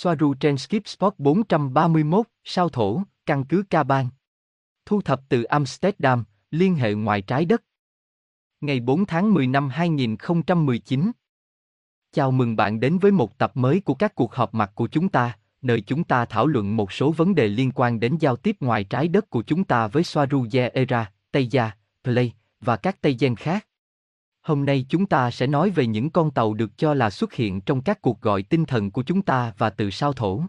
Soaru trên Skip Spot 431, sao thổ, căn cứ Caban. Thu thập từ Amsterdam, liên hệ ngoài trái đất. Ngày 4 tháng 10 năm 2019. Chào mừng bạn đến với một tập mới của các cuộc họp mặt của chúng ta, nơi chúng ta thảo luận một số vấn đề liên quan đến giao tiếp ngoài trái đất của chúng ta với Soaru Era, Tây Gia, Play và các Tây Gen khác. Hôm nay chúng ta sẽ nói về những con tàu được cho là xuất hiện trong các cuộc gọi tinh thần của chúng ta và từ sao thổ.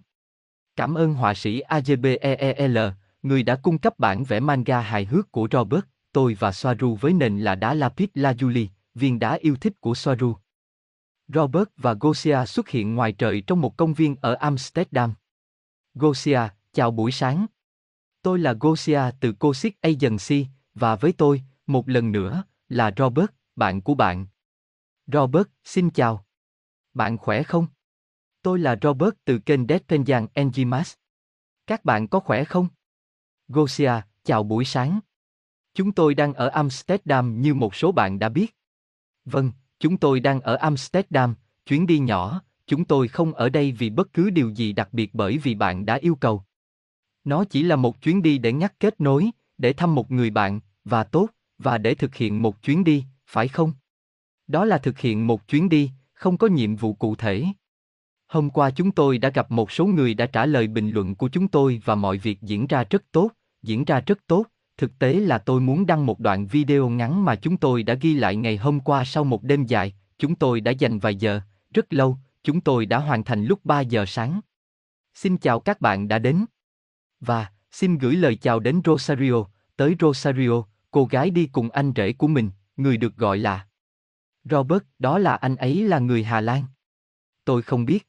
Cảm ơn họa sĩ AGBEEL, người đã cung cấp bản vẽ manga hài hước của Robert, tôi và Soaru với nền là đá lapis lazuli, viên đá yêu thích của Soaru. Robert và Gosia xuất hiện ngoài trời trong một công viên ở Amsterdam. Gosia, chào buổi sáng. Tôi là Gosia từ Cosic Agency, và với tôi, một lần nữa, là Robert, bạn của bạn. Robert, xin chào. Bạn khỏe không? Tôi là Robert từ kênh Deadpenjan Engimas. Các bạn có khỏe không? Gosia, chào buổi sáng. Chúng tôi đang ở Amsterdam như một số bạn đã biết. Vâng, chúng tôi đang ở Amsterdam, chuyến đi nhỏ, chúng tôi không ở đây vì bất cứ điều gì đặc biệt bởi vì bạn đã yêu cầu. Nó chỉ là một chuyến đi để nhắc kết nối, để thăm một người bạn, và tốt, và để thực hiện một chuyến đi, phải không? Đó là thực hiện một chuyến đi, không có nhiệm vụ cụ thể. Hôm qua chúng tôi đã gặp một số người đã trả lời bình luận của chúng tôi và mọi việc diễn ra rất tốt, diễn ra rất tốt. Thực tế là tôi muốn đăng một đoạn video ngắn mà chúng tôi đã ghi lại ngày hôm qua sau một đêm dài, chúng tôi đã dành vài giờ, rất lâu, chúng tôi đã hoàn thành lúc 3 giờ sáng. Xin chào các bạn đã đến. Và, xin gửi lời chào đến Rosario, tới Rosario, cô gái đi cùng anh rể của mình, người được gọi là Robert, đó là anh ấy là người Hà Lan. Tôi không biết.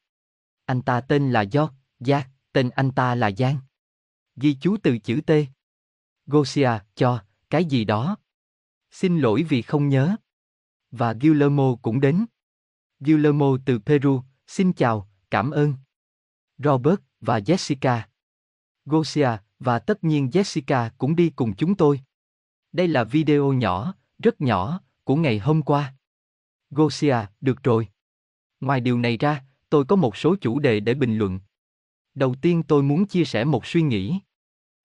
Anh ta tên là Jo, Jack, tên anh ta là Giang. Ghi chú từ chữ T. Gosia, cho, cái gì đó. Xin lỗi vì không nhớ. Và Guillermo cũng đến. Guillermo từ Peru, xin chào, cảm ơn. Robert và Jessica. Gosia và tất nhiên Jessica cũng đi cùng chúng tôi. Đây là video nhỏ, rất nhỏ, của ngày hôm qua. Gosia, được rồi. Ngoài điều này ra, tôi có một số chủ đề để bình luận. Đầu tiên tôi muốn chia sẻ một suy nghĩ.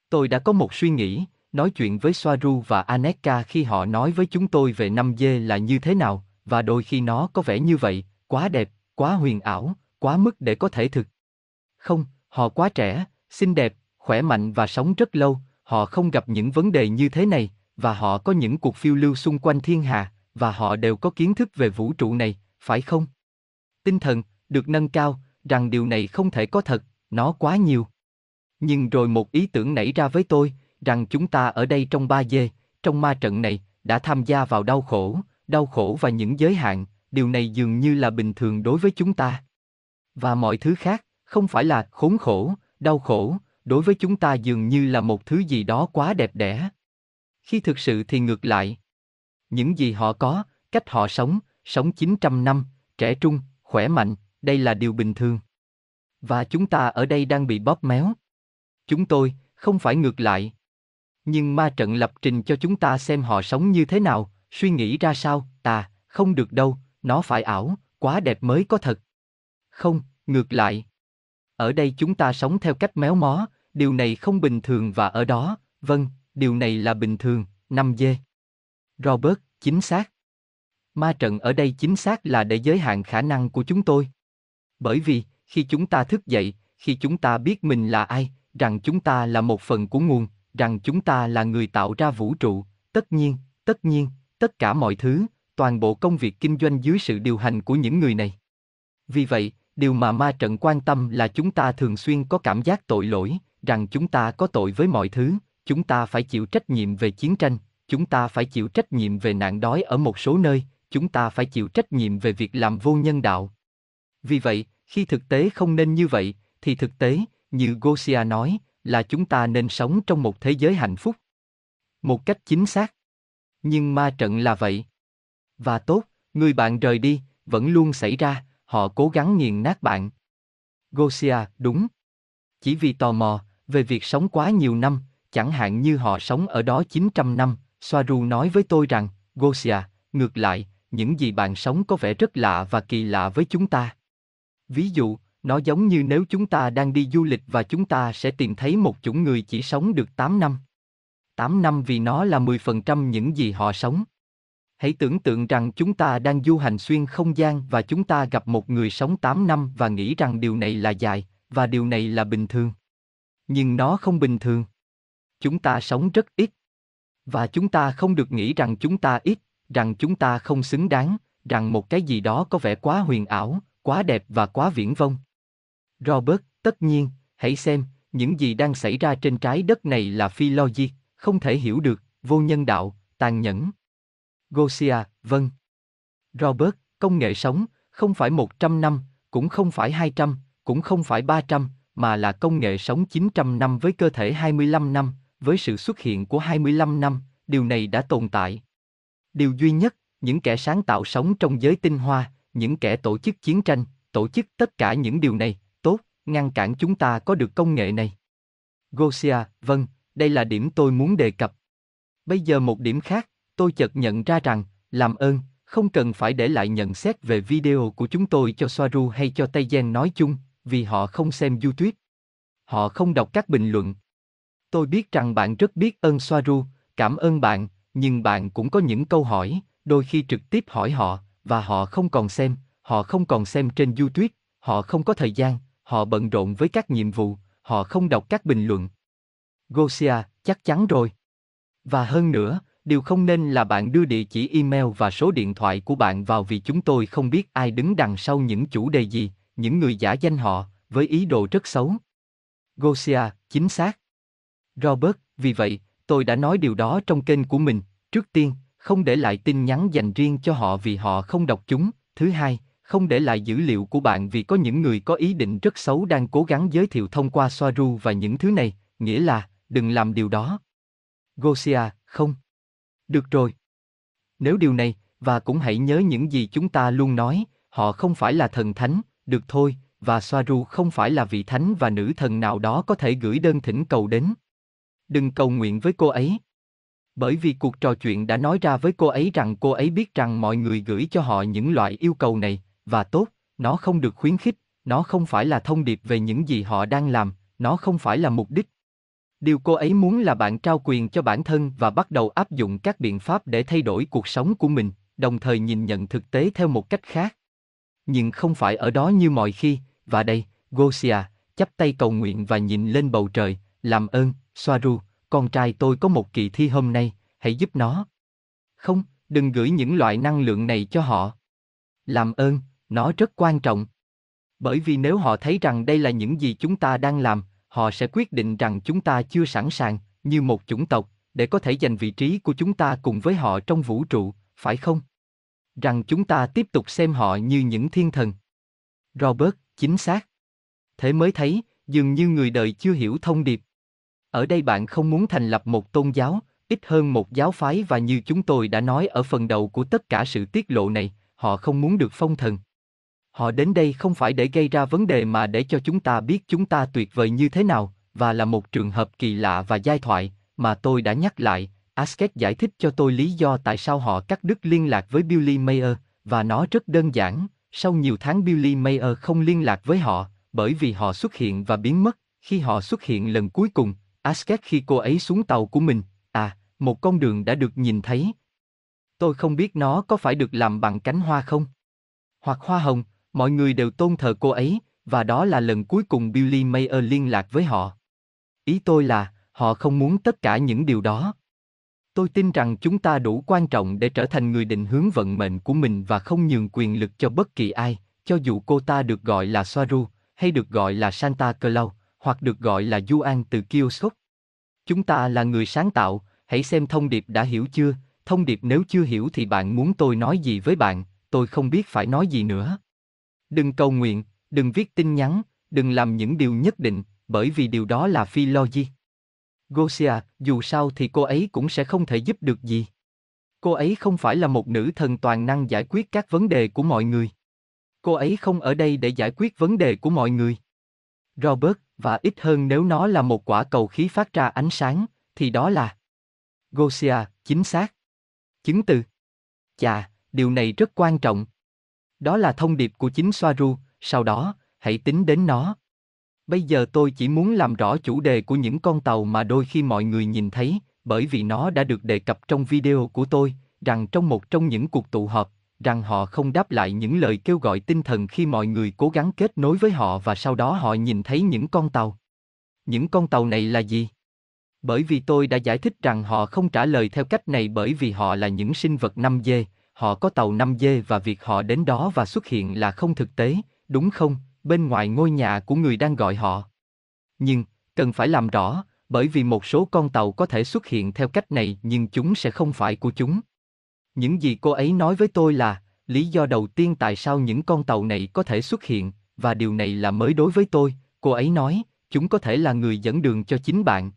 Tôi đã có một suy nghĩ, nói chuyện với Soaru và Aneka khi họ nói với chúng tôi về năm dê là như thế nào, và đôi khi nó có vẻ như vậy, quá đẹp, quá huyền ảo, quá mức để có thể thực. Không, họ quá trẻ, xinh đẹp, khỏe mạnh và sống rất lâu, họ không gặp những vấn đề như thế này, và họ có những cuộc phiêu lưu xung quanh thiên hà, và họ đều có kiến thức về vũ trụ này, phải không? Tinh thần, được nâng cao, rằng điều này không thể có thật, nó quá nhiều. Nhưng rồi một ý tưởng nảy ra với tôi, rằng chúng ta ở đây trong ba dê, trong ma trận này, đã tham gia vào đau khổ, đau khổ và những giới hạn, điều này dường như là bình thường đối với chúng ta. Và mọi thứ khác, không phải là khốn khổ, đau khổ, đối với chúng ta dường như là một thứ gì đó quá đẹp đẽ. Khi thực sự thì ngược lại. Những gì họ có, cách họ sống, sống 900 năm, trẻ trung, khỏe mạnh, đây là điều bình thường. Và chúng ta ở đây đang bị bóp méo. Chúng tôi, không phải ngược lại. Nhưng ma trận lập trình cho chúng ta xem họ sống như thế nào, suy nghĩ ra sao, ta, không được đâu, nó phải ảo, quá đẹp mới có thật. Không, ngược lại. Ở đây chúng ta sống theo cách méo mó, điều này không bình thường và ở đó, vâng, điều này là bình thường, 5 dê. Robert, chính xác. Ma trận ở đây chính xác là để giới hạn khả năng của chúng tôi. Bởi vì, khi chúng ta thức dậy, khi chúng ta biết mình là ai, rằng chúng ta là một phần của nguồn, rằng chúng ta là người tạo ra vũ trụ, tất nhiên, tất nhiên, tất cả mọi thứ, toàn bộ công việc kinh doanh dưới sự điều hành của những người này. Vì vậy, điều mà ma trận quan tâm là chúng ta thường xuyên có cảm giác tội lỗi, rằng chúng ta có tội với mọi thứ, chúng ta phải chịu trách nhiệm về chiến tranh, chúng ta phải chịu trách nhiệm về nạn đói ở một số nơi, chúng ta phải chịu trách nhiệm về việc làm vô nhân đạo. Vì vậy, khi thực tế không nên như vậy, thì thực tế, như Gosia nói, là chúng ta nên sống trong một thế giới hạnh phúc. Một cách chính xác. Nhưng ma trận là vậy. Và tốt, người bạn rời đi, vẫn luôn xảy ra, họ cố gắng nghiền nát bạn. Gosia, đúng. Chỉ vì tò mò, về việc sống quá nhiều năm, chẳng hạn như họ sống ở đó 900 năm, Soaru nói với tôi rằng, Gosia, ngược lại, những gì bạn sống có vẻ rất lạ và kỳ lạ với chúng ta. Ví dụ, Nó giống như nếu chúng ta đang đi du lịch và chúng ta sẽ tìm thấy một chủng người chỉ sống được 8 năm. 8 năm vì nó là 10% những gì họ sống. Hãy tưởng tượng rằng chúng ta đang du hành xuyên không gian và chúng ta gặp một người sống 8 năm và nghĩ rằng điều này là dài, và điều này là bình thường. Nhưng nó không bình thường. Chúng ta sống rất ít. Và chúng ta không được nghĩ rằng chúng ta ít, rằng chúng ta không xứng đáng, rằng một cái gì đó có vẻ quá huyền ảo, quá đẹp và quá viễn vông. Robert, tất nhiên, hãy xem, những gì đang xảy ra trên trái đất này là phi logic, không thể hiểu được, vô nhân đạo, tàn nhẫn. Gosia, vâng. Robert, công nghệ sống, không phải 100 năm, cũng không phải 200, cũng không phải 300, mà là công nghệ sống 900 năm với cơ thể 25 năm, với sự xuất hiện của 25 năm, điều này đã tồn tại. Điều duy nhất, những kẻ sáng tạo sống trong giới tinh hoa, những kẻ tổ chức chiến tranh, tổ chức tất cả những điều này, tốt, ngăn cản chúng ta có được công nghệ này. Gosia, vâng, đây là điểm tôi muốn đề cập. Bây giờ một điểm khác, tôi chợt nhận ra rằng, làm ơn, không cần phải để lại nhận xét về video của chúng tôi cho Soaru hay cho Tây Gen nói chung, vì họ không xem YouTube. Họ không đọc các bình luận. Tôi biết rằng bạn rất biết ơn Soaru, cảm ơn bạn, nhưng bạn cũng có những câu hỏi, đôi khi trực tiếp hỏi họ, và họ không còn xem, họ không còn xem trên YouTube, họ không có thời gian, họ bận rộn với các nhiệm vụ, họ không đọc các bình luận. Gosia, chắc chắn rồi. Và hơn nữa, điều không nên là bạn đưa địa chỉ email và số điện thoại của bạn vào vì chúng tôi không biết ai đứng đằng sau những chủ đề gì, những người giả danh họ, với ý đồ rất xấu. Gosia, chính xác. Robert, vì vậy, tôi đã nói điều đó trong kênh của mình, trước tiên, không để lại tin nhắn dành riêng cho họ vì họ không đọc chúng, thứ hai, không để lại dữ liệu của bạn vì có những người có ý định rất xấu đang cố gắng giới thiệu thông qua Soaru và những thứ này, nghĩa là, đừng làm điều đó. Gosia, không. Được rồi. Nếu điều này, và cũng hãy nhớ những gì chúng ta luôn nói, họ không phải là thần thánh, được thôi, và Soaru không phải là vị thánh và nữ thần nào đó có thể gửi đơn thỉnh cầu đến. Đừng cầu nguyện với cô ấy. Bởi vì cuộc trò chuyện đã nói ra với cô ấy rằng cô ấy biết rằng mọi người gửi cho họ những loại yêu cầu này, và tốt, nó không được khuyến khích, nó không phải là thông điệp về những gì họ đang làm, nó không phải là mục đích. Điều cô ấy muốn là bạn trao quyền cho bản thân và bắt đầu áp dụng các biện pháp để thay đổi cuộc sống của mình, đồng thời nhìn nhận thực tế theo một cách khác. Nhưng không phải ở đó như mọi khi, và đây, Gosia, chắp tay cầu nguyện và nhìn lên bầu trời, làm ơn, Soaru, con trai tôi có một kỳ thi hôm nay, hãy giúp nó. Không, đừng gửi những loại năng lượng này cho họ. Làm ơn, nó rất quan trọng. Bởi vì nếu họ thấy rằng đây là những gì chúng ta đang làm, họ sẽ quyết định rằng chúng ta chưa sẵn sàng, như một chủng tộc, để có thể giành vị trí của chúng ta cùng với họ trong vũ trụ, phải không? Rằng chúng ta tiếp tục xem họ như những thiên thần. Robert, chính xác. Thế mới thấy, dường như người đời chưa hiểu thông điệp. Ở đây bạn không muốn thành lập một tôn giáo, ít hơn một giáo phái và như chúng tôi đã nói ở phần đầu của tất cả sự tiết lộ này, họ không muốn được phong thần. Họ đến đây không phải để gây ra vấn đề mà để cho chúng ta biết chúng ta tuyệt vời như thế nào, và là một trường hợp kỳ lạ và giai thoại, mà tôi đã nhắc lại, Asket giải thích cho tôi lý do tại sao họ cắt đứt liên lạc với Billy Mayer, và nó rất đơn giản, sau nhiều tháng Billy Mayer không liên lạc với họ, bởi vì họ xuất hiện và biến mất, khi họ xuất hiện lần cuối cùng, Asket khi cô ấy xuống tàu của mình, à, một con đường đã được nhìn thấy. Tôi không biết nó có phải được làm bằng cánh hoa không? Hoặc hoa hồng, mọi người đều tôn thờ cô ấy, và đó là lần cuối cùng Billy Mayer liên lạc với họ. Ý tôi là, họ không muốn tất cả những điều đó. Tôi tin rằng chúng ta đủ quan trọng để trở thành người định hướng vận mệnh của mình và không nhường quyền lực cho bất kỳ ai, cho dù cô ta được gọi là Soaru, hay được gọi là Santa Claus, hoặc được gọi là du an từ Kiosk. Chúng ta là người sáng tạo, hãy xem thông điệp đã hiểu chưa, thông điệp nếu chưa hiểu thì bạn muốn tôi nói gì với bạn, tôi không biết phải nói gì nữa. Đừng cầu nguyện, đừng viết tin nhắn, đừng làm những điều nhất định, bởi vì điều đó là phi logic. Gosia, dù sao thì cô ấy cũng sẽ không thể giúp được gì. Cô ấy không phải là một nữ thần toàn năng giải quyết các vấn đề của mọi người. Cô ấy không ở đây để giải quyết vấn đề của mọi người. Robert, và ít hơn nếu nó là một quả cầu khí phát ra ánh sáng, thì đó là Gosia, chính xác. Chứng từ. Chà, điều này rất quan trọng. Đó là thông điệp của chính Soaru, sau đó, hãy tính đến nó. Bây giờ tôi chỉ muốn làm rõ chủ đề của những con tàu mà đôi khi mọi người nhìn thấy, bởi vì nó đã được đề cập trong video của tôi, rằng trong một trong những cuộc tụ họp, rằng họ không đáp lại những lời kêu gọi tinh thần khi mọi người cố gắng kết nối với họ và sau đó họ nhìn thấy những con tàu. Những con tàu này là gì? Bởi vì tôi đã giải thích rằng họ không trả lời theo cách này bởi vì họ là những sinh vật 5D, họ có tàu 5D và việc họ đến đó và xuất hiện là không thực tế, đúng không, bên ngoài ngôi nhà của người đang gọi họ. Nhưng, cần phải làm rõ, bởi vì một số con tàu có thể xuất hiện theo cách này nhưng chúng sẽ không phải của chúng. Những gì cô ấy nói với tôi là, lý do đầu tiên tại sao những con tàu này có thể xuất hiện, và điều này là mới đối với tôi, cô ấy nói, chúng có thể là người dẫn đường cho chính bạn.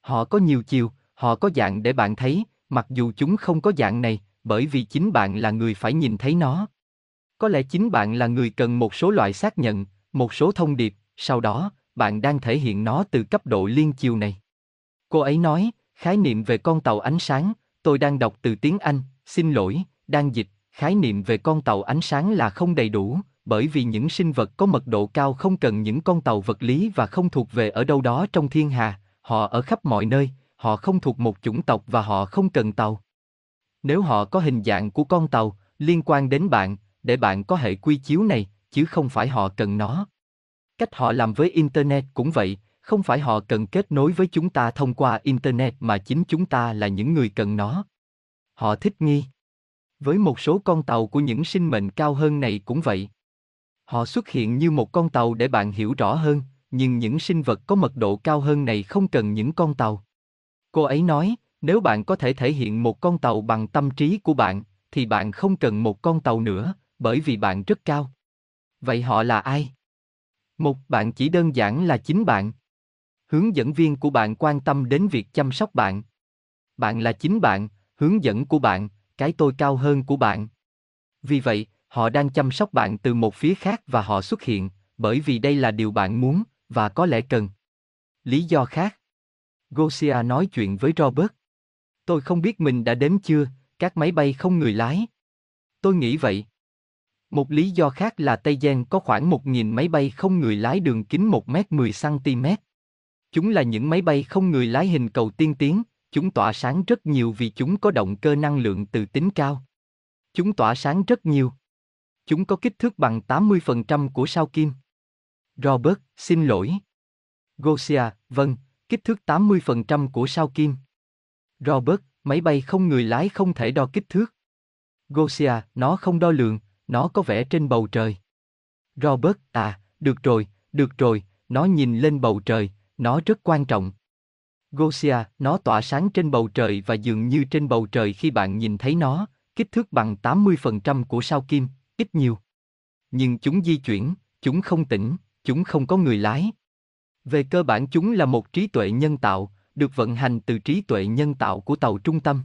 Họ có nhiều chiều, họ có dạng để bạn thấy, mặc dù chúng không có dạng này, bởi vì chính bạn là người phải nhìn thấy nó. Có lẽ chính bạn là người cần một số loại xác nhận, một số thông điệp, sau đó, bạn đang thể hiện nó từ cấp độ liên chiều này. Cô ấy nói, khái niệm về con tàu ánh sáng, tôi đang đọc từ tiếng Anh, xin lỗi, đang dịch, khái niệm về con tàu ánh sáng là không đầy đủ, bởi vì những sinh vật có mật độ cao không cần những con tàu vật lý và không thuộc về ở đâu đó trong thiên hà, họ ở khắp mọi nơi, họ không thuộc một chủng tộc và họ không cần tàu. Nếu họ có hình dạng của con tàu, liên quan đến bạn, để bạn có hệ quy chiếu này, chứ không phải họ cần nó. Cách họ làm với Internet cũng vậy, không phải họ cần kết nối với chúng ta thông qua Internet mà chính chúng ta là những người cần nó. Họ thích nghi. Với một số con tàu của những sinh mệnh cao hơn này cũng vậy. Họ xuất hiện như một con tàu để bạn hiểu rõ hơn, nhưng những sinh vật có mật độ cao hơn này không cần những con tàu. Cô ấy nói, nếu bạn có thể thể hiện một con tàu bằng tâm trí của bạn, thì bạn không cần một con tàu nữa, bởi vì bạn rất cao. Vậy họ là ai? Một, bạn chỉ đơn giản là chính bạn. Hướng dẫn viên của bạn quan tâm đến việc chăm sóc bạn. Bạn là chính bạn, hướng dẫn của bạn, cái tôi cao hơn của bạn. Vì vậy, họ đang chăm sóc bạn từ một phía khác và họ xuất hiện, bởi vì đây là điều bạn muốn, và có lẽ cần. Lý do khác. Gosia nói chuyện với Robert. Tôi không biết mình đã đếm chưa, các máy bay không người lái. Tôi nghĩ vậy. Một lý do khác là Tây Giang có khoảng 1.000 máy bay không người lái đường kính 1m10cm. Chúng là những máy bay không người lái hình cầu tiên tiến, chúng tỏa sáng rất nhiều vì chúng có động cơ năng lượng từ tính cao. Chúng tỏa sáng rất nhiều. Chúng có kích thước bằng 80% của sao kim. Robert, xin lỗi. Gosia, vâng, kích thước 80% của sao kim. Robert, máy bay không người lái không thể đo kích thước. Gosia, nó không đo lường, nó có vẻ trên bầu trời. Robert, à, được rồi, được rồi, nó nhìn lên bầu trời, nó rất quan trọng. Gosia, nó tỏa sáng trên bầu trời và dường như trên bầu trời khi bạn nhìn thấy nó, kích thước bằng 80% của sao kim, ít nhiều. Nhưng chúng di chuyển, chúng không tỉnh, chúng không có người lái. Về cơ bản chúng là một trí tuệ nhân tạo, được vận hành từ trí tuệ nhân tạo của tàu trung tâm.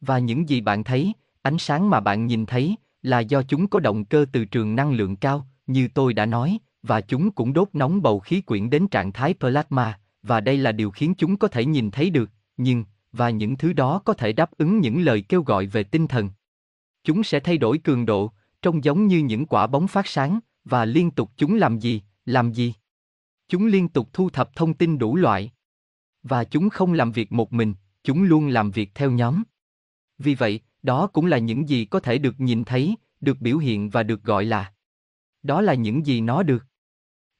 Và những gì bạn thấy, ánh sáng mà bạn nhìn thấy, là do chúng có động cơ từ trường năng lượng cao, như tôi đã nói, và chúng cũng đốt nóng bầu khí quyển đến trạng thái plasma, và đây là điều khiến chúng có thể nhìn thấy được, nhưng, và những thứ đó có thể đáp ứng những lời kêu gọi về tinh thần. Chúng sẽ thay đổi cường độ, trông giống như những quả bóng phát sáng, và liên tục chúng làm gì, làm gì? Chúng liên tục thu thập thông tin đủ loại. Và chúng không làm việc một mình, chúng luôn làm việc theo nhóm. Vì vậy, đó cũng là những gì có thể được nhìn thấy, được biểu hiện và được gọi là. Đó là những gì nó được.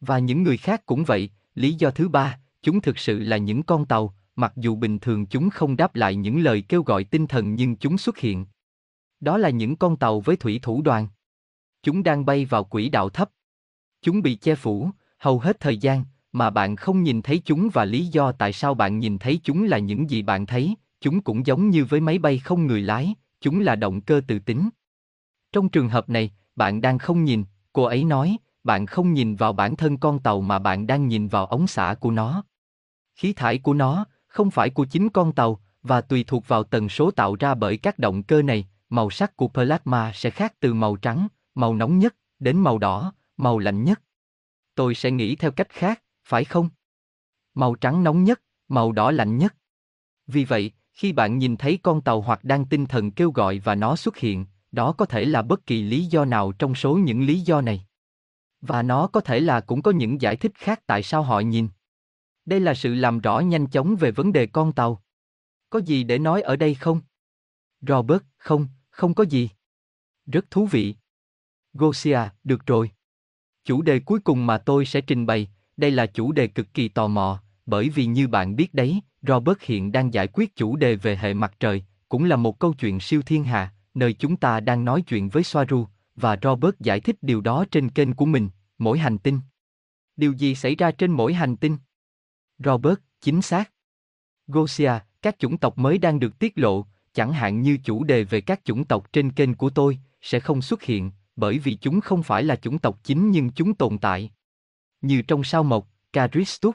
Và những người khác cũng vậy, lý do thứ ba, chúng thực sự là những con tàu, mặc dù bình thường chúng không đáp lại những lời kêu gọi tinh thần nhưng chúng xuất hiện. Đó là những con tàu với thủy thủ đoàn. Chúng đang bay vào quỹ đạo thấp. Chúng bị che phủ, hầu hết thời gian, mà bạn không nhìn thấy chúng và lý do tại sao bạn nhìn thấy chúng là những gì bạn thấy, chúng cũng giống như với máy bay không người lái, chúng là động cơ tự tính. Trong trường hợp này, bạn đang không nhìn, cô ấy nói, bạn không nhìn vào bản thân con tàu mà bạn đang nhìn vào ống xả của nó. Khí thải của nó, không phải của chính con tàu, và tùy thuộc vào tần số tạo ra bởi các động cơ này, màu sắc của plasma sẽ khác từ màu trắng, màu nóng nhất, đến màu đỏ, màu lạnh nhất. Tôi sẽ nghĩ theo cách khác, phải không? Màu trắng nóng nhất, màu đỏ lạnh nhất. Vì vậy, khi bạn nhìn thấy con tàu hoặc đang tinh thần kêu gọi và nó xuất hiện, đó có thể là bất kỳ lý do nào trong số những lý do này. Và nó có thể là cũng có những giải thích khác tại sao họ nhìn. Đây là sự làm rõ nhanh chóng về vấn đề con tàu. Có gì để nói ở đây không? Robert, không, không có gì. Rất thú vị. Gosia, được rồi. Chủ đề cuối cùng mà tôi sẽ trình bày, đây là chủ đề cực kỳ tò mò, bởi vì như bạn biết đấy, Robert hiện đang giải quyết chủ đề về hệ mặt trời, cũng là một câu chuyện siêu thiên hà, nơi chúng ta đang nói chuyện với Soaru, và Robert giải thích điều đó trên kênh của mình, mỗi hành tinh. Điều gì xảy ra trên mỗi hành tinh? Robert, chính xác. Gosia, các chủng tộc mới đang được tiết lộ, chẳng hạn như chủ đề về các chủng tộc trên kênh của tôi, sẽ không xuất hiện, bởi vì chúng không phải là chủng tộc chính nhưng chúng tồn tại. Như trong sao mộc, Caristus.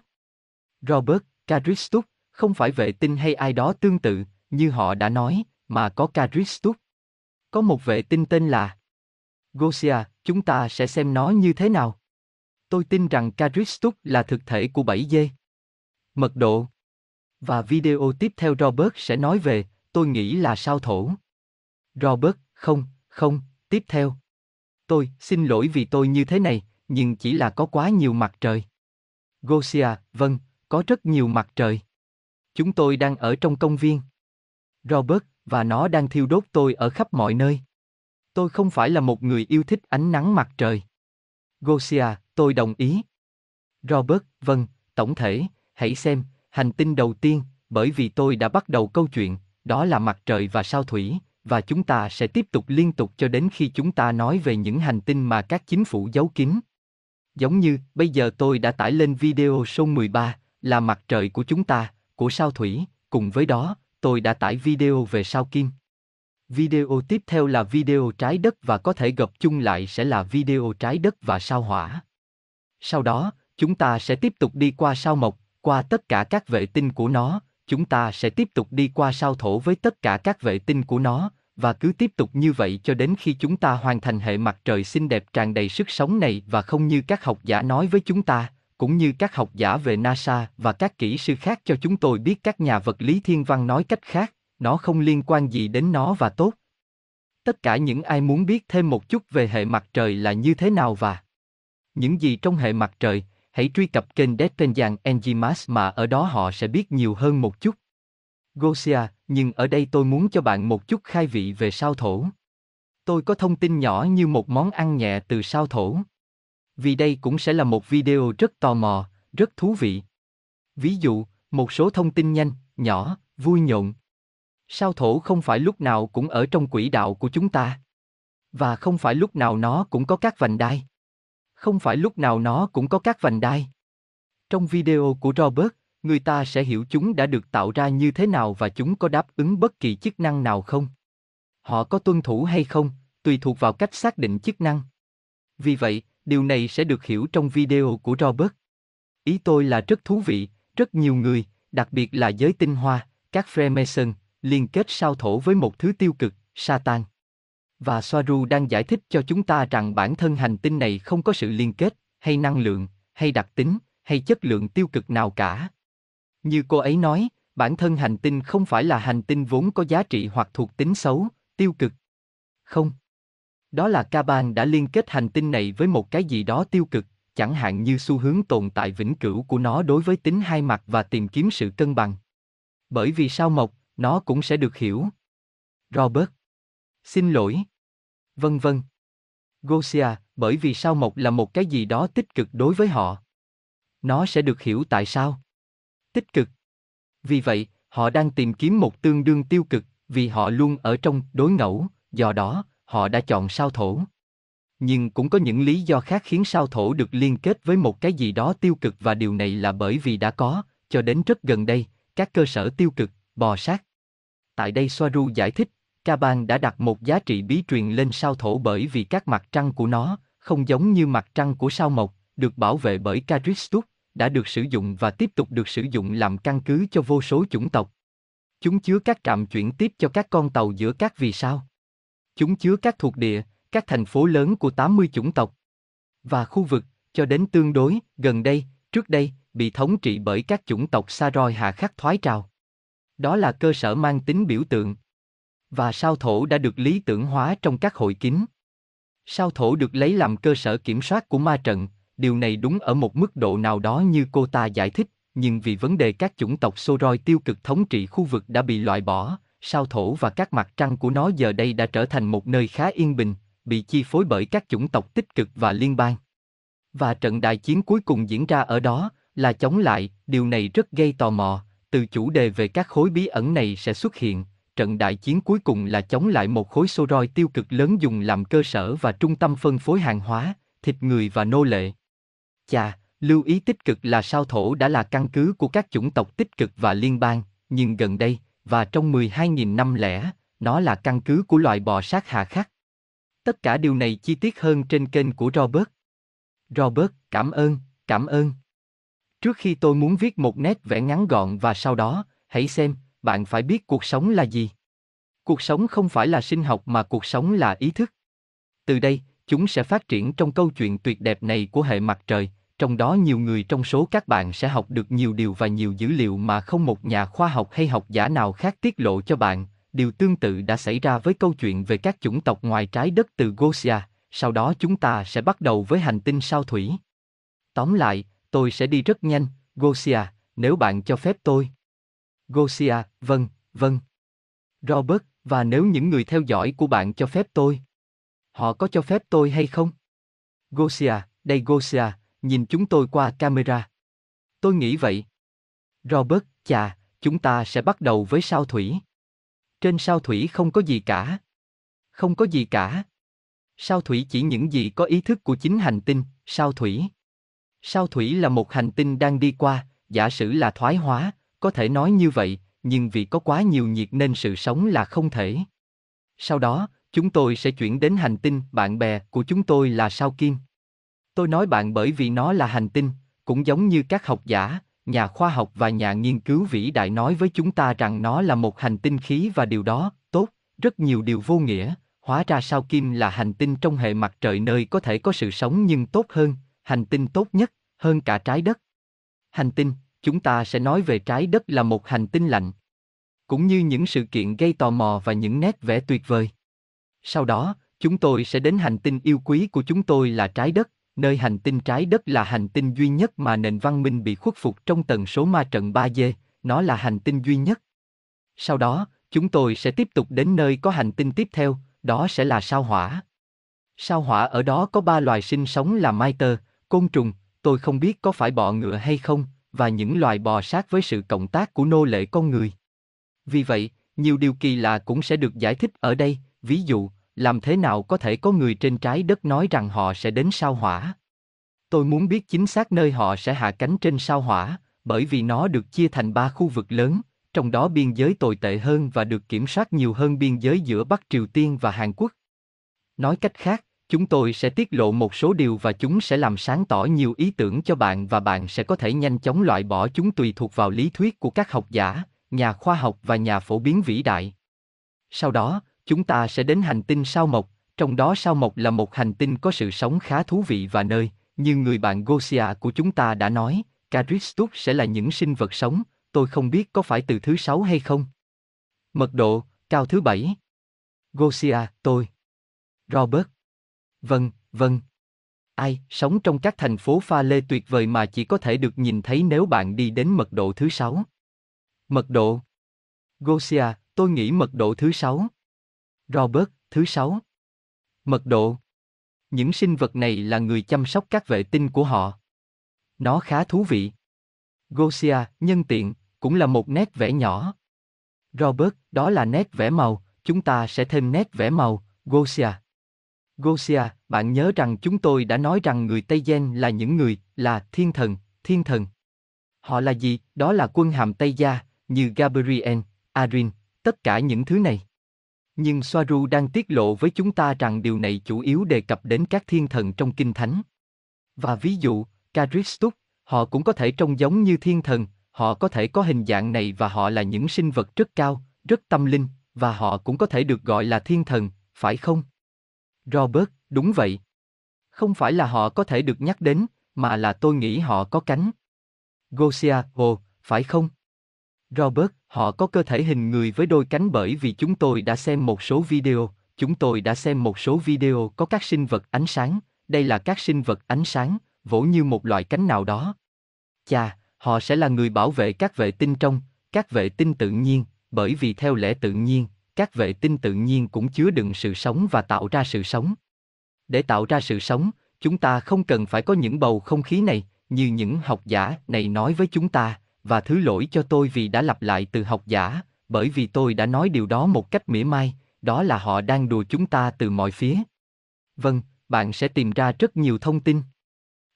Robert, Caristus, không phải vệ tinh hay ai đó tương tự, như họ đã nói, mà có Caristus. Có một vệ tinh tên là Gosia, chúng ta sẽ xem nó như thế nào. Tôi tin rằng Caristus là thực thể của 7 dê. Mật độ Và video tiếp theo Robert sẽ nói về, tôi nghĩ là sao thổ. Robert, không, không, tiếp theo. Tôi, xin lỗi vì tôi như thế này, nhưng chỉ là có quá nhiều mặt trời. Gosia, vâng, có rất nhiều mặt trời. Chúng tôi đang ở trong công viên. Robert, và nó đang thiêu đốt tôi ở khắp mọi nơi. Tôi không phải là một người yêu thích ánh nắng mặt trời. Gosia, tôi đồng ý. Robert, vâng, tổng thể, hãy xem, hành tinh đầu tiên, bởi vì tôi đã bắt đầu câu chuyện, đó là mặt trời và sao thủy, và chúng ta sẽ tiếp tục liên tục cho đến khi chúng ta nói về những hành tinh mà các chính phủ giấu kín. Giống như, bây giờ tôi đã tải lên video số 13, là mặt trời của chúng ta, của sao thủy, cùng với đó, tôi đã tải video về sao kim. Video tiếp theo là video trái đất và có thể gộp chung lại sẽ là video trái đất và sao hỏa. Sau đó, chúng ta sẽ tiếp tục đi qua sao mộc, qua tất cả các vệ tinh của nó, chúng ta sẽ tiếp tục đi qua sao thổ với tất cả các vệ tinh của nó, và cứ tiếp tục như vậy cho đến khi chúng ta hoàn thành hệ mặt trời xinh đẹp tràn đầy sức sống này và không như các học giả nói với chúng ta, cũng như các học giả về NASA và các kỹ sư khác cho chúng tôi biết các nhà vật lý thiên văn nói cách khác, nó không liên quan gì đến nó và tốt. Tất cả những ai muốn biết thêm một chút về hệ mặt trời là như thế nào và những gì trong hệ mặt trời, hãy truy cập kênh Depenjan Enzymas mà ở đó họ sẽ biết nhiều hơn một chút. Gosia, nhưng ở đây tôi muốn cho bạn một chút khai vị về sao thổ. Tôi có thông tin nhỏ như một món ăn nhẹ từ sao thổ. Vì đây cũng sẽ là một video rất tò mò, rất thú vị. Ví dụ, một số thông tin nhanh, nhỏ, vui nhộn. Sao thổ không phải lúc nào cũng ở trong quỹ đạo của chúng ta. Và không phải lúc nào nó cũng có các vành đai. Không phải lúc nào nó cũng có các vành đai. Trong video của Robert, người ta sẽ hiểu chúng đã được tạo ra như thế nào và chúng có đáp ứng bất kỳ chức năng nào không. Họ có tuân thủ hay không, tùy thuộc vào cách xác định chức năng. Vì vậy, điều này sẽ được hiểu trong video của Robert. Ý tôi là rất thú vị, rất nhiều người, đặc biệt là giới tinh hoa, các Freemason, liên kết sao thổ với một thứ tiêu cực, Satan. Và Soaru đang giải thích cho chúng ta rằng bản thân hành tinh này không có sự liên kết, hay năng lượng, hay đặc tính, hay chất lượng tiêu cực nào cả. Như cô ấy nói, bản thân hành tinh không phải là hành tinh vốn có giá trị hoặc thuộc tính xấu, tiêu cực. Không. Đó là Caban đã liên kết hành tinh này với một cái gì đó tiêu cực, chẳng hạn như xu hướng tồn tại vĩnh cửu của nó đối với tính hai mặt và tìm kiếm sự cân bằng. Bởi vì sao mộc, nó cũng sẽ được hiểu. Robert. Xin lỗi. Vân vân. Gosia, bởi vì sao mộc là một cái gì đó tích cực đối với họ. Nó sẽ được hiểu tại sao. Tích cực. Vì vậy, họ đang tìm kiếm một tương đương tiêu cực, vì họ luôn ở trong đối ngẫu, do đó, họ đã chọn sao thổ. Nhưng cũng có những lý do khác khiến sao thổ được liên kết với một cái gì đó tiêu cực và điều này là bởi vì đã có, cho đến rất gần đây, các cơ sở tiêu cực, bò sát. Tại đây Soaru giải thích, Caban đã đặt một giá trị bí truyền lên sao thổ bởi vì các mặt trăng của nó, không giống như mặt trăng của sao mộc, được bảo vệ bởi Caristus, đã được sử dụng và tiếp tục được sử dụng làm căn cứ cho vô số chủng tộc. Chúng chứa các trạm chuyển tiếp cho các con tàu giữa các vì sao. Chúng chứa các thuộc địa, các thành phố lớn của 80 chủng tộc. Và khu vực, cho đến tương đối, gần đây, trước đây, bị thống trị bởi các chủng tộc Saroi hạ khắc thoái trào. Đó là cơ sở mang tính biểu tượng. Và sao thổ đã được lý tưởng hóa trong các hội kín. Sao thổ được lấy làm cơ sở kiểm soát của ma trận, điều này đúng ở một mức độ nào đó như cô ta giải thích, nhưng vì vấn đề các chủng tộc Soroi tiêu cực thống trị khu vực đã bị loại bỏ, sao thổ và các mặt trăng của nó giờ đây đã trở thành một nơi khá yên bình, bị chi phối bởi các chủng tộc tích cực và liên bang. Và trận đại chiến cuối cùng diễn ra ở đó, là chống lại, điều này rất gây tò mò, từ chủ đề về các khối bí ẩn này sẽ xuất hiện, trận đại chiến cuối cùng là chống lại một khối Soroi tiêu cực lớn dùng làm cơ sở và trung tâm phân phối hàng hóa, thịt người và nô lệ. Chà, lưu ý tích cực là sao thổ đã là căn cứ của các chủng tộc tích cực và liên bang, nhưng gần đây, và trong 12.000 năm lẻ, nó là căn cứ của loài bò sát hà khắc. Tất cả điều này chi tiết hơn trên kênh của Robert. Robert, cảm ơn, cảm ơn. Trước khi tôi muốn viết một nét vẽ ngắn gọn và sau đó, hãy xem, bạn phải biết cuộc sống là gì. Cuộc sống không phải là sinh học mà cuộc sống là ý thức. Từ đây, chúng sẽ phát triển trong câu chuyện tuyệt đẹp này của hệ mặt trời, trong đó nhiều người trong số các bạn sẽ học được nhiều điều và nhiều dữ liệu mà không một nhà khoa học hay học giả nào khác tiết lộ cho bạn. Điều tương tự đã xảy ra với câu chuyện về các chủng tộc ngoài trái đất từ Gosia, sau đó chúng ta sẽ bắt đầu với hành tinh sao thủy. Tóm lại, tôi sẽ đi rất nhanh, Gosia, nếu bạn cho phép tôi. Gosia, vâng, vâng. Robert, và nếu những người theo dõi của bạn cho phép tôi. Họ có cho phép tôi hay không? Gosia, đây Gosia, nhìn chúng tôi qua camera. Tôi nghĩ vậy. Robert, chà, chúng ta sẽ bắt đầu với sao thủy. Trên sao thủy không có gì cả. Không có gì cả. Sao thủy chỉ những gì có ý thức của chính hành tinh, sao thủy. Sao thủy là một hành tinh đang đi qua, giả sử là thoái hóa, có thể nói như vậy, nhưng vì có quá nhiều nhiệt nên sự sống là không thể. Sau đó, chúng tôi sẽ chuyển đến hành tinh bạn bè của chúng tôi là sao kim. Tôi nói bạn bởi vì nó là hành tinh, cũng giống như các học giả, nhà khoa học và nhà nghiên cứu vĩ đại nói với chúng ta rằng nó là một hành tinh khí và điều đó, tốt, rất nhiều điều vô nghĩa, hóa ra sao kim là hành tinh trong hệ mặt trời nơi có thể có sự sống nhưng tốt hơn, hành tinh tốt nhất, hơn cả trái đất. Hành tinh, chúng ta sẽ nói về trái đất là một hành tinh lạnh. Cũng như những sự kiện gây tò mò và những nét vẽ tuyệt vời. Sau đó, chúng tôi sẽ đến hành tinh yêu quý của chúng tôi là trái đất, nơi hành tinh trái đất là hành tinh duy nhất mà nền văn minh bị khuất phục trong tần số ma trận 3D, nó là hành tinh duy nhất. Sau đó, chúng tôi sẽ tiếp tục đến nơi có hành tinh tiếp theo, đó sẽ là sao hỏa. Sao hỏa ở đó có ba loài sinh sống là mai tơ, côn trùng, tôi không biết có phải bọ ngựa hay không, và những loài bò sát với sự cộng tác của nô lệ con người. Vì vậy, nhiều điều kỳ lạ cũng sẽ được giải thích ở đây, ví dụ, làm thế nào có thể có người trên trái đất nói rằng họ sẽ đến sao hỏa? Tôi muốn biết chính xác nơi họ sẽ hạ cánh trên sao hỏa, bởi vì nó được chia thành ba khu vực lớn, trong đó biên giới tồi tệ hơn và được kiểm soát nhiều hơn biên giới giữa Bắc Triều Tiên và Hàn Quốc. Nói cách khác, chúng tôi sẽ tiết lộ một số điều và chúng sẽ làm sáng tỏ nhiều ý tưởng cho bạn và bạn sẽ có thể nhanh chóng loại bỏ chúng tùy thuộc vào lý thuyết của các học giả, nhà khoa học và nhà phổ biến vĩ đại. Sau đó, chúng ta sẽ đến hành tinh sao mộc, trong đó sao mộc là một hành tinh có sự sống khá thú vị và nơi, như người bạn Gosia của chúng ta đã nói, Caristus sẽ là những sinh vật sống, tôi không biết có phải từ thứ sáu hay không. Mật độ, cao thứ bảy. Gosia, tôi. Robert. Vâng, vâng. Ai, sống trong các thành phố pha lê tuyệt vời mà chỉ có thể được nhìn thấy nếu bạn đi đến mật độ thứ sáu. Mật độ. Gosia, tôi nghĩ mật độ thứ sáu. Robert, thứ sáu. Mật độ. Những sinh vật này là người chăm sóc các vệ tinh của họ. Nó khá thú vị. Gosia, nhân tiện, cũng là một nét vẽ nhỏ. Robert, đó là nét vẽ màu, chúng ta sẽ thêm nét vẽ màu, Gosia. Gosia, bạn nhớ rằng chúng tôi đã nói rằng người Tây Gen là những người, là thiên thần, thiên thần. Họ là gì? Đó là quân hàm Tây Gia, như Gabriel, Arin, tất cả những thứ này. Nhưng Soaru đang tiết lộ với chúng ta rằng điều này chủ yếu đề cập đến các thiên thần trong Kinh Thánh. Và ví dụ, Caristus, họ cũng có thể trông giống như thiên thần, họ có thể có hình dạng này và họ là những sinh vật rất cao, rất tâm linh, và họ cũng có thể được gọi là thiên thần, phải không? Robert, đúng vậy. Không phải là họ có thể được nhắc đến, mà là tôi nghĩ họ có cánh. Gosia, ồ, phải không? Robert, họ có cơ thể hình người với đôi cánh bởi vì chúng tôi đã xem một số video, chúng tôi đã xem một số video có các sinh vật ánh sáng, đây là các sinh vật ánh sáng, vỗ như một loại cánh nào đó. Chà, họ sẽ là người bảo vệ các vệ tinh trong, các vệ tinh tự nhiên, bởi vì theo lẽ tự nhiên, các vệ tinh tự nhiên cũng chứa đựng sự sống và tạo ra sự sống. Để tạo ra sự sống, chúng ta không cần phải có những bầu không khí này, như những học giả này nói với chúng ta, và thứ lỗi cho tôi vì đã lặp lại từ học giả, bởi vì tôi đã nói điều đó một cách mỉa mai, đó là họ đang đùa chúng ta từ mọi phía. Vâng, bạn sẽ tìm ra rất nhiều thông tin.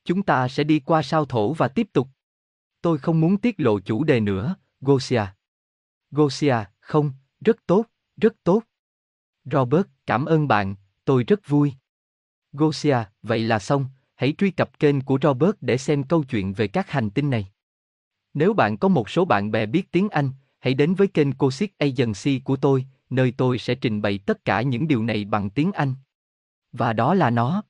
Chúng ta sẽ đi qua sao thổ và tiếp tục. Tôi không muốn tiết lộ chủ đề nữa, Gosia. Gosia, không, rất tốt, rất tốt. Robert, cảm ơn bạn, tôi rất vui. Gosia, vậy là xong, hãy truy cập kênh của Robert để xem câu chuyện về các hành tinh này. Nếu bạn có một số bạn bè biết tiếng Anh, hãy đến với kênh Cosic Agency của tôi, nơi tôi sẽ trình bày tất cả những điều này bằng tiếng Anh. Và đó là nó.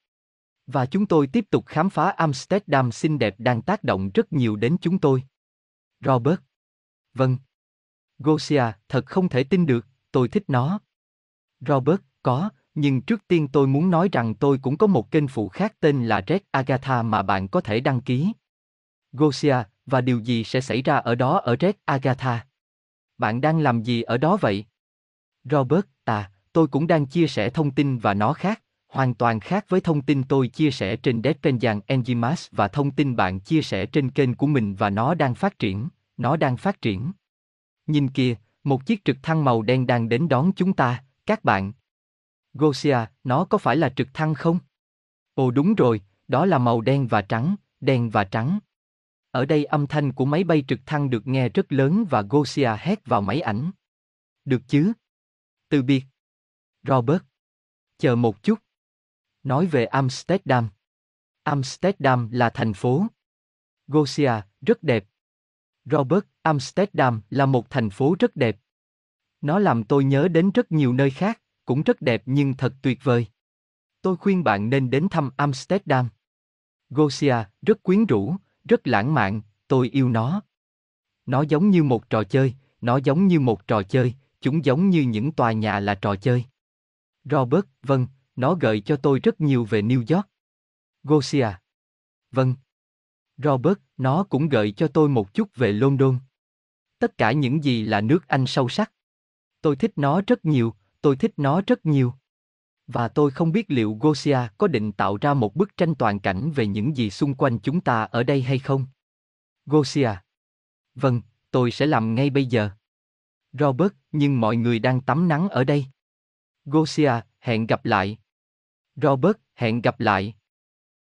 Và chúng tôi tiếp tục khám phá Amsterdam xinh đẹp đang tác động rất nhiều đến chúng tôi. Robert. Vâng. Gosia, thật không thể tin được, tôi thích nó. Robert, có, nhưng trước tiên tôi muốn nói rằng tôi cũng có một kênh phụ khác tên là Red Agatha mà bạn có thể đăng ký. Gosia, và điều gì sẽ xảy ra ở đó ở Red Agatha? Bạn đang làm gì ở đó vậy? Robert, à, tôi cũng đang chia sẻ thông tin và nó khác, hoàn toàn khác với thông tin tôi chia sẻ trên Despenjan Enzymas và thông tin bạn chia sẻ trên kênh của mình và nó đang phát triển, nó đang phát triển. Nhìn kìa, một chiếc trực thăng màu đen đang đến đón chúng ta, các bạn. Gosia, nó có phải là trực thăng không? Ồ đúng rồi, đó là màu đen và trắng, đen và trắng. Ở đây âm thanh của máy bay trực thăng được nghe rất lớn và Gosia hét vào máy ảnh. Được chứ? Từ biệt. Robert. Chờ một chút. Nói về Amsterdam. Amsterdam là thành phố. Gosia, rất đẹp. Robert, Amsterdam là một thành phố rất đẹp. Nó làm tôi nhớ đến rất nhiều nơi khác, cũng rất đẹp nhưng thật tuyệt vời. Tôi khuyên bạn nên đến thăm Amsterdam. Gosia, rất quyến rũ, rất lãng mạn, tôi yêu nó. Nó giống như một trò chơi, nó giống như một trò chơi, chúng giống như những tòa nhà là trò chơi. Robert, vâng, nó gợi cho tôi rất nhiều về New York. Gosia. Vâng. Robert, nó cũng gợi cho tôi một chút về London. Tất cả những gì là nước Anh sâu sắc. Tôi thích nó rất nhiều, tôi thích nó rất nhiều. Và tôi không biết liệu Gosia có định tạo ra một bức tranh toàn cảnh về những gì xung quanh chúng ta ở đây hay không. Gosia. Vâng, tôi sẽ làm ngay bây giờ. Robert, nhưng mọi người đang tắm nắng ở đây. Gosia, hẹn gặp lại. Robert, hẹn gặp lại.